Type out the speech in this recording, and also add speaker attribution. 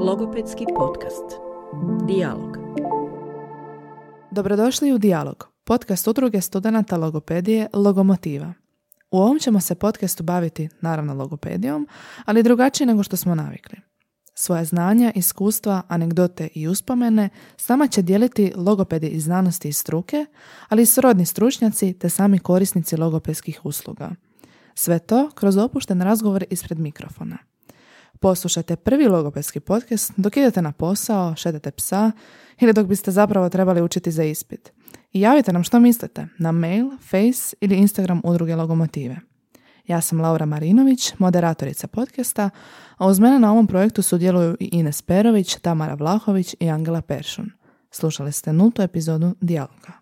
Speaker 1: Logopedski podcast. Dialog.
Speaker 2: Dobrodošli u Dijalog, podcast udruge studenta logopedije Logomotiva. U ovom ćemo se podcastu baviti, naravno, logopedijom, ali drugačije nego što smo navikli. Svoje znanja, iskustva, anegdote i uspomene s nama će dijeliti logopedi iz znanosti i struke, ali i srodni stručnjaci te sami korisnici logopedskih usluga. Sve to kroz opušten razgovor ispred mikrofona. Poslušajte prvi logopedski podcast dok idete na posao, šetate psa ili dok biste zapravo trebali učiti za ispit. I javite nam što mislite na mail, face ili Instagram udruge Logomotive. Ja sam Laura Marinović, moderatorica podcasta, a uz mene na ovom projektu sudjeluju i Ines Perović, Tamara Vlahović i Angela Peršun. Slušali ste nultu epizodu Dijaloga.